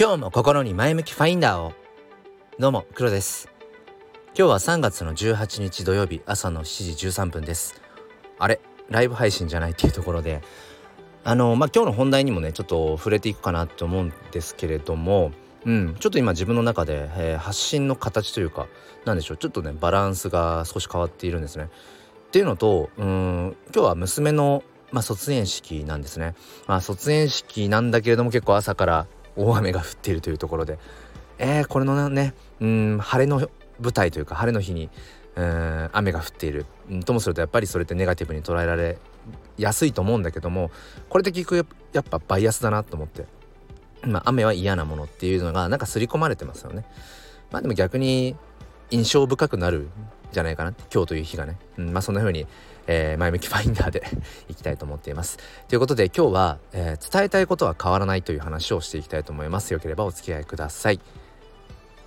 今日も心に前向きファインダーを。どうも黒です。今日は3月の18日土曜日朝の7時13分です。あれライブ配信じゃないっていうところで。あのまあ今日の本題にもねちょっと触れていくかなと思うんですけれども。うん、ちょっと今自分の中で、えー、発信の形というか何でしょうちょっとねバランスが少し変わっているんですね。っていうのとうん今日は娘の、まあ、卒園式なんですね。まあ、卒園式なんだけれども結構朝から大雨が降っているというところでえー、これのねうん晴れの舞台というか晴れの日にうん雨が降っている、うん、ともするとやっぱりそれってネガティブに捉えられやすいと思うんだけどもこれで聞くやっぱバイアスだなと思って。まあ、雨は嫌なものっていうのがなんか刷り込まれてますよね。まあでも逆に印象深くなるじゃないかな今日という日がね、うん、まあそんな風に、えー、前向きファインダーで いきたいと思っています。ということで今日は、えー、伝えたいことは変わらないという話をしていきたいと思います。よければお付き合いください。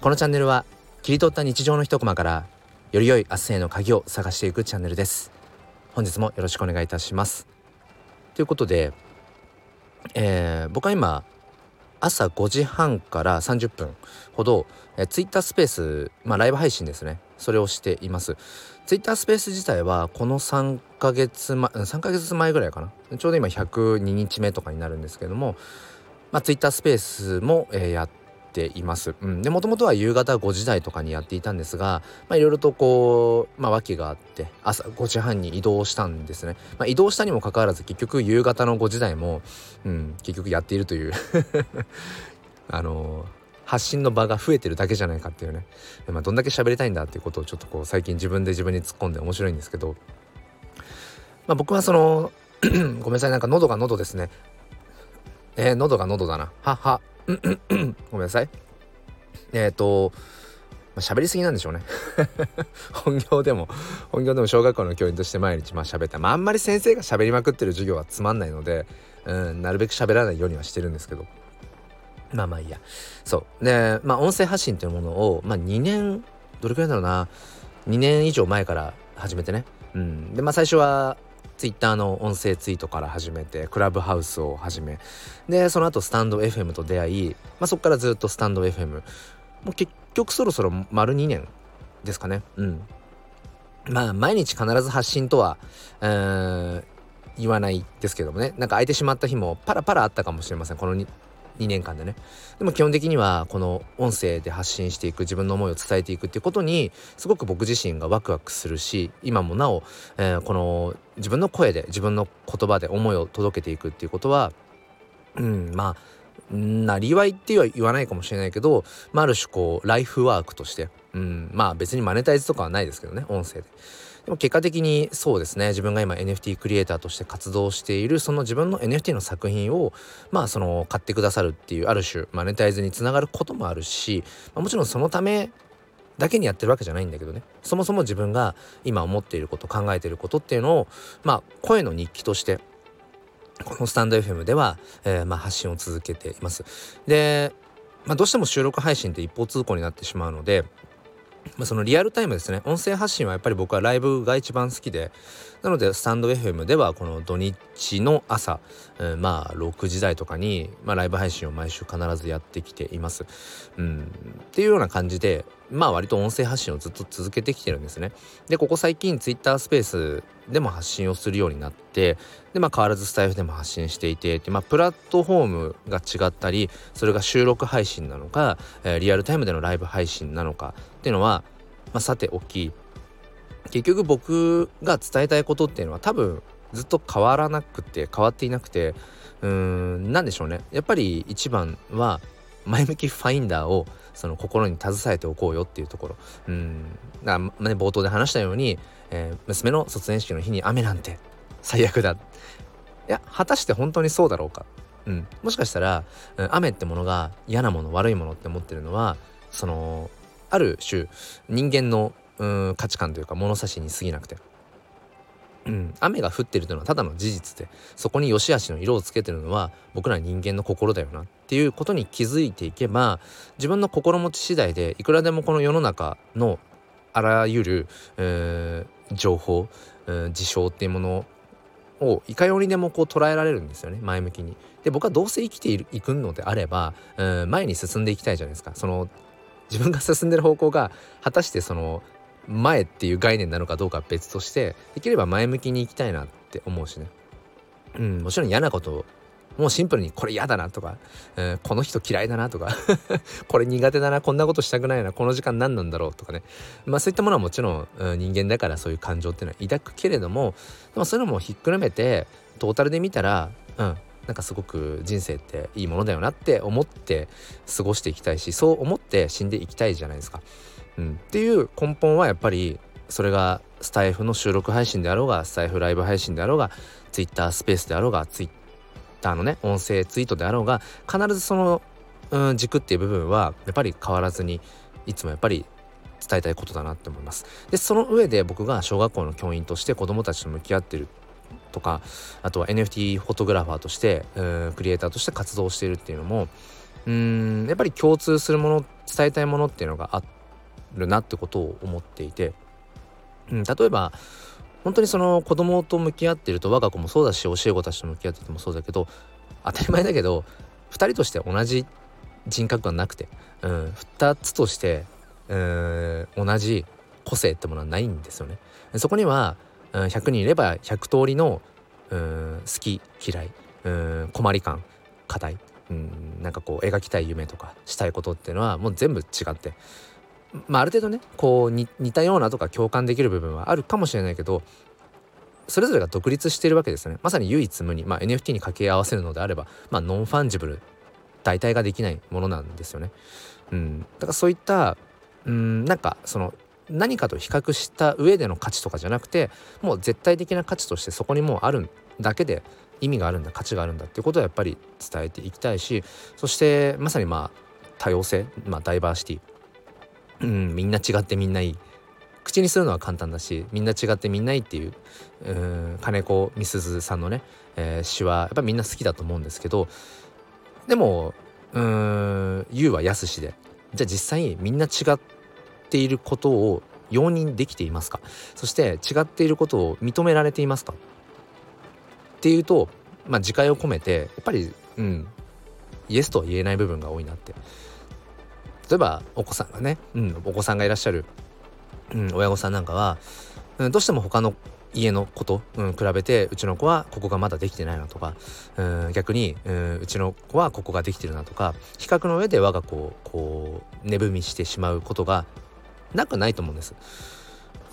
このチャンネルは切り取った日常の一コマからより良い明日への鍵を探していくチャンネルです。本日もよろしくお願いいたします。ということで、えー、僕は今朝5時半から30分ほど、えー、ツイッタースペース、まあ、ライブ配信ですねそれをしていますツイッタースペース自体はこの3ヶ月前3ヶ月前ぐらいかなちょうど今102日目とかになるんですけどもまあ、ツイッタースペースも、えー、やっています。もともとは夕方5時台とかにやっていたんですがいろいろとこう、まあ、訳があって朝5時半に移動したんですね。まあ、移動したにもかかわらず結局夕方の5時台も、うん、結局やっているという あのー、発信の場が増えてるだけじゃないかっていうね、まあ、どんだけ喋りたいんだっていうことをちょっとこう最近自分で自分に突っ込んで面白いんですけど、まあ、僕はその ごめんなさいなんか喉が喉ですね。えー、喉が喉だな。はは。ごめんなさい。えっ、ー、とまあ、喋りすぎなんでしょうね。本業でも本業でも小学校の教員として毎日まあ喋ったまああんまり先生が喋りまくってる授業はつまんないので、うん、なるべく喋らないようにはしてるんですけど。まあまあいいや。そう。でまあ音声発信というものをまあ2年どれくらいだろうな。2年以上前から始めてね。うん。でまあ最初はツイッターの音声ツイートから始めてクラブハウスを始め。でその後スタンド FM と出会い、まあ、そこからずっとスタンド FM もう結局そろそろ丸2年ですかね。うん。まあ毎日必ず発信とは、えー、言わないですけどもね。なんか空いてしまった日もパラパラあったかもしれません。この2年間でねでも基本的にはこの音声で発信していく自分の思いを伝えていくっていうことにすごく僕自身がワクワクするし今もなお、えー、この自分の声で自分の言葉で思いを届けていくっていうことはうんまあなりわいっては言わないかもしれないけど、まあ、ある種こうライフワークとして、うん、まあ別にマネタイズとかはないですけどね音声で。でも結果的にそうですね自分が今 NFT クリエイターとして活動しているその自分の NFT の作品をまあその買ってくださるっていうある種マネタイズにつながることもあるし、まあ、もちろんそのためだけにやってるわけじゃないんだけどねそもそも自分が今思っていること考えていることっていうのをまあ声の日記としてこのスタンド FM では、えー、まあ発信を続けています。で、まあ、どうしても収録配信って一方通行になってしまうのでまあ、そのリアルタイムですね。音声発信はやっぱり僕はライブが一番好きで。なのでスタンド FM ではこの土日の朝、うん、まあ6時台とかに、まあ、ライブ配信を毎週必ずやってきています。うん、っていうような感じでまあ割と音声発信をずっと続けてきてるんですね。でここ最近 Twitter スペースでも発信をするようになってでまあ変わらずスタイフでも発信していてでまあプラットフォームが違ったりそれが収録配信なのか、えー、リアルタイムでのライブ配信なのかっていうのは、まあ、さておき結局僕が伝えたいことっていうのは多分ずっと変わらなくて変わっていなくてうーん何でしょうねやっぱり一番は前向きファインダーをその心に携えておこうよっていうところ。うん。だから、ね、冒頭で話したように、えー、娘の卒園式の日に雨なんて最悪だ。いや果たして本当にそうだろうか。うん、もしかしたら、うん、雨ってものが嫌なもの悪いものって思ってるのはそのある種人間のうん価値観というか物差しに過ぎなくて。うん、雨が降ってるというのはただの事実でそこに良し悪しの色をつけてるのは僕ら人間の心だよなっていうことに気づいていけば自分の心持ち次第でいくらでもこの世の中のあらゆる、えー、情報、えー、事象っていうものをいかようにでもこう捉えられるんですよね前向きに。で僕はどうせ生きているいくのであれば、うん、前に進んでいきたいじゃないですか。その自分が進んでる方向が果たしてその前っていう概念なのかどうかは別としてできれば前向きにいきたいなって思うしね。うん、もちろん嫌なこともうシンプルにこれ嫌だなとか、うん、この人嫌いだなとか これ苦手だなこんなことしたくないなこの時間何なんだろうとかねまあそういったものはもちろん、うん、人間だからそういう感情っていうのは抱くけれどもでもそういうのもひっくるめてトータルで見たらうんなんかすごく人生っていいものだよなって思って過ごしていきたいしそう思って死んでいきたいじゃないですか。うん、っていう根本はやっぱりそれがスタイフの収録配信であろうがスタイフライブ配信であろうが Twitter スペースであろうが Twitter ターのね音声ツイートであろうが必ずその、うん、軸っていう部分はやっぱり変わらずにいつもやっぱり伝えたいことだなって思います。でその上で僕が小学校の教員として子どもたちと向き合ってるとかあとは NFT フォトグラファーとして、うん、クリエイターとして活動しているっていうのもうんやっぱり共通するもの伝えたいものっていうのがあってるなってことを思っていて、うん、例えば本当にその子供と向き合ってると我が子もそうだし教え子たちと向き合っててもそうだけど当たり前だけど2人として同じ人格がなくて、うん、2つとして、うん、同じ個性ってものはないんですよね。そこには、うん、100人いれば100通りの、うん、好き嫌い、うん、困り感課題、うん、なんかこう描きたい夢とかしたいことっていうのはもう全部違ってまあ、ある程度ねこう似たようなとか共感できる部分はあるかもしれないけどそれぞれが独立しているわけですよね。まさに唯一無二、まあ、NFT に掛け合わせるのであれば、まあ、 non-fungible 代替ができないものなんですよね。うん、だからそういったうんなんかその何かと比較した上での価値とかじゃなくてもう絶対的な価値としてそこにもうあるだけで意味があるんだ価値があるんだっていうことをやっぱり伝えていきたいしそしてまさにまあ多様性、まあ、ダイバーシティ。うん、みんな違ってみんないい。口にするのは簡単だしみんな違ってみんないいっていうう金子みすずさんのね、えー、詩はやっぱみんな好きだと思うんですけどでもうん言うはやすしでじゃあ実際みんな違っていることを容認できていますか？そして違っていることを認められていますか？っていうとまあ自戒を込めてやっぱりうんイエスとは言えない部分が多いなって。例えばお子さんがね、うん、お子さんがいらっしゃる、うん、親御さんなんかは、うん、どうしても他の家の子と、うん、比べてうちの子はここがまだできてないなとか、うん、逆に、うん、うちの子はここができてるなとか比較の上で我が子をこう値踏みしてしまうことがなくないと思うんです。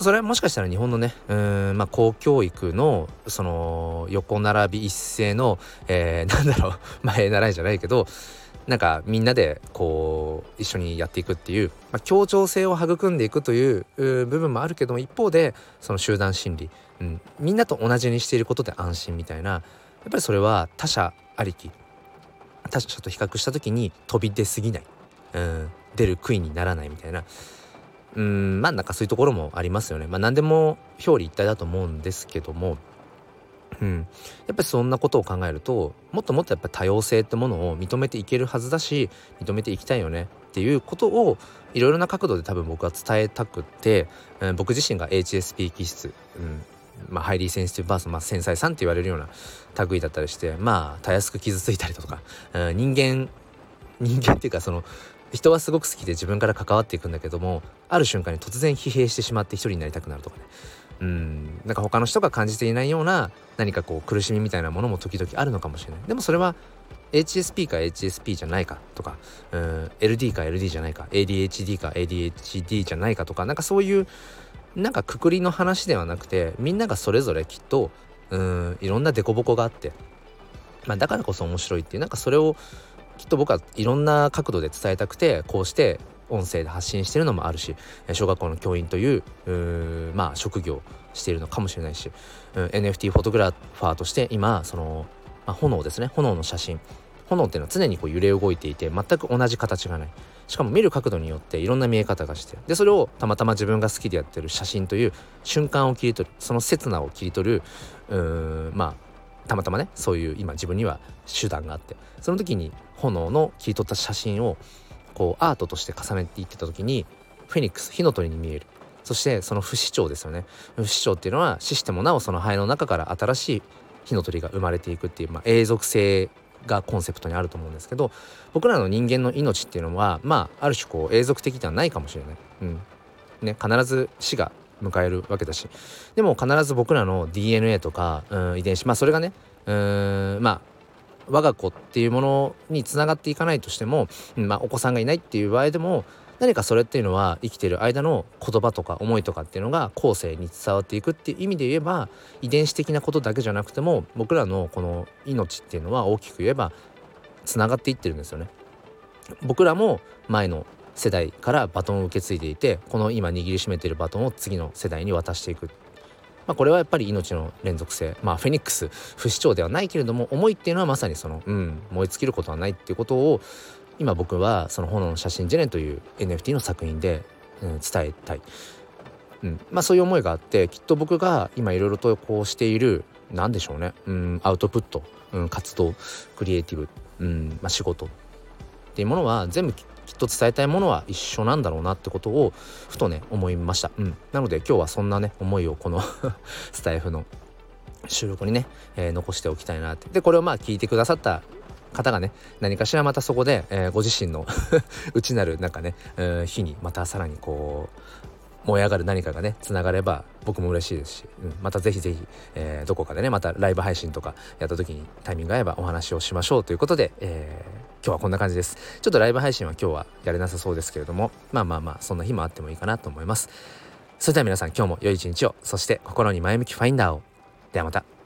それはもしかしたら日本のねうんまあ公教育のその横並び一斉の、えー、なんだろう前習いじゃないけどなんかみんなでこう一緒にやっていくっていう、まあ、協調性を育んでいくという部分もあるけども一方でその集団心理、うん、みんなと同じにしていることで安心みたいなやっぱりそれは他者ありき他者と比較した時に飛び出すぎない、うん、出る杭にならないみたいなうんまあなんかそういうところもありますよね。まあ何でも表裏一体だと思うんですけどもうん、やっぱりそんなことを考えるともっともっとやっぱ多様性ってものを認めていけるはずだし認めていきたいよねっていうことをいろいろな角度で多分僕は伝えたくて、うん、僕自身が HSP 気質、うんまあ、ハイリーセンシティブバース、まあ、繊細さんって言われるような類だったりしてまあたやすく傷ついたりとか、うん、人間人間っていうかその人はすごく好きで自分から関わっていくんだけどもある瞬間に突然疲弊してしまって一人になりたくなるとかね。うん。なんか他の人が感じていないような何かこう苦しみみたいなものも時々あるのかもしれない。でもそれは HSP か HSP じゃないかとかうん。LD か LD じゃないか。ADHD か ADHD じゃないかとかなんかそういうなんかくくりの話ではなくてみんながそれぞれきっとうん。いろんな凸凹があって、まあ、だからこそ面白いっていうなんかそれをきっと僕はいろんな角度で伝えたくてこうして音声で発信してるのもあるし小学校の教員というまあ職業しているのかもしれないし、うん、NFT フォトグラファーとして今その、まあ、炎ですね。炎の写真。炎っていうのは常にこう揺れ動いていて全く同じ形がない。しかも見る角度によっていろんな見え方がしてでそれをたまたま自分が好きでやってる写真という瞬間を切り取る。その刹那を切り取る。うまあたまたまねそういう今自分には手段があってその時に炎の切り取った写真をこうアートとして重ねていってた時にフェニックス火の鳥に見える。そしてその不死鳥ですよね。不死鳥っていうのは死してもなおその肺の中から新しい火の鳥が生まれていくっていう、まあ、永続性がコンセプトにあると思うんですけど僕らの人間の命っていうのはまあある種こう永続的ではないかもしれない。うん。ね、必ず死が迎えるわけだしでも必ず僕らの DNA とか、うん、遺伝子まあそれがねうんまあ我が子っていうものにつながっていかないとしても、まあ、お子さんがいないっていう場合でも何かそれっていうのは生きてる間の言葉とか思いとかっていうのが後世に伝わっていくっていう意味で言えば遺伝子的なことだけじゃなくても僕らのこの命っていうのは大きく言えばつながっていってるんですよね。僕らも前の世代からバトンを受け継いでいてこの今握りしめているバトンを次の世代に渡していく。まあ、これはやっぱり命の連続性。まあフェニックス不死鳥ではないけれども思いっていうのはまさにその、うん、燃え尽きることはないっていうことを今僕はその「炎の写真ジェネ」という NFT の作品で、うん、伝えたい、うんまあ、そういう思いがあってきっと僕が今いろいろとこうしている何でしょうね、うん、アウトプット、うん、活動クリエイティブ、うんまあ、仕事。っていうものは全部きっと伝えたいものは一緒なんだろうなってことをふとね思いました、うん、なので今日はそんなね思いをこの スタイフの収録にね、えー、残しておきたいなって。でこれをまあ聞いてくださった方がね何かしらまたそこで、えー、ご自身の 内なるなんかね、えー、日にまたさらにこう燃え上がる何かがねつながれば僕も嬉しいですし、うん、またぜひぜひ、えー、どこかでねまたライブ配信とかやった時にタイミング合えばお話をしましょうということで、えー、今日はこんな感じです。ちょっとライブ配信は今日はやれなさそうですけれどもまあまあまあそんな日もあってもいいかなと思います。それでは皆さん今日も良い一日を。そして心に前向きファインダーを。ではまた。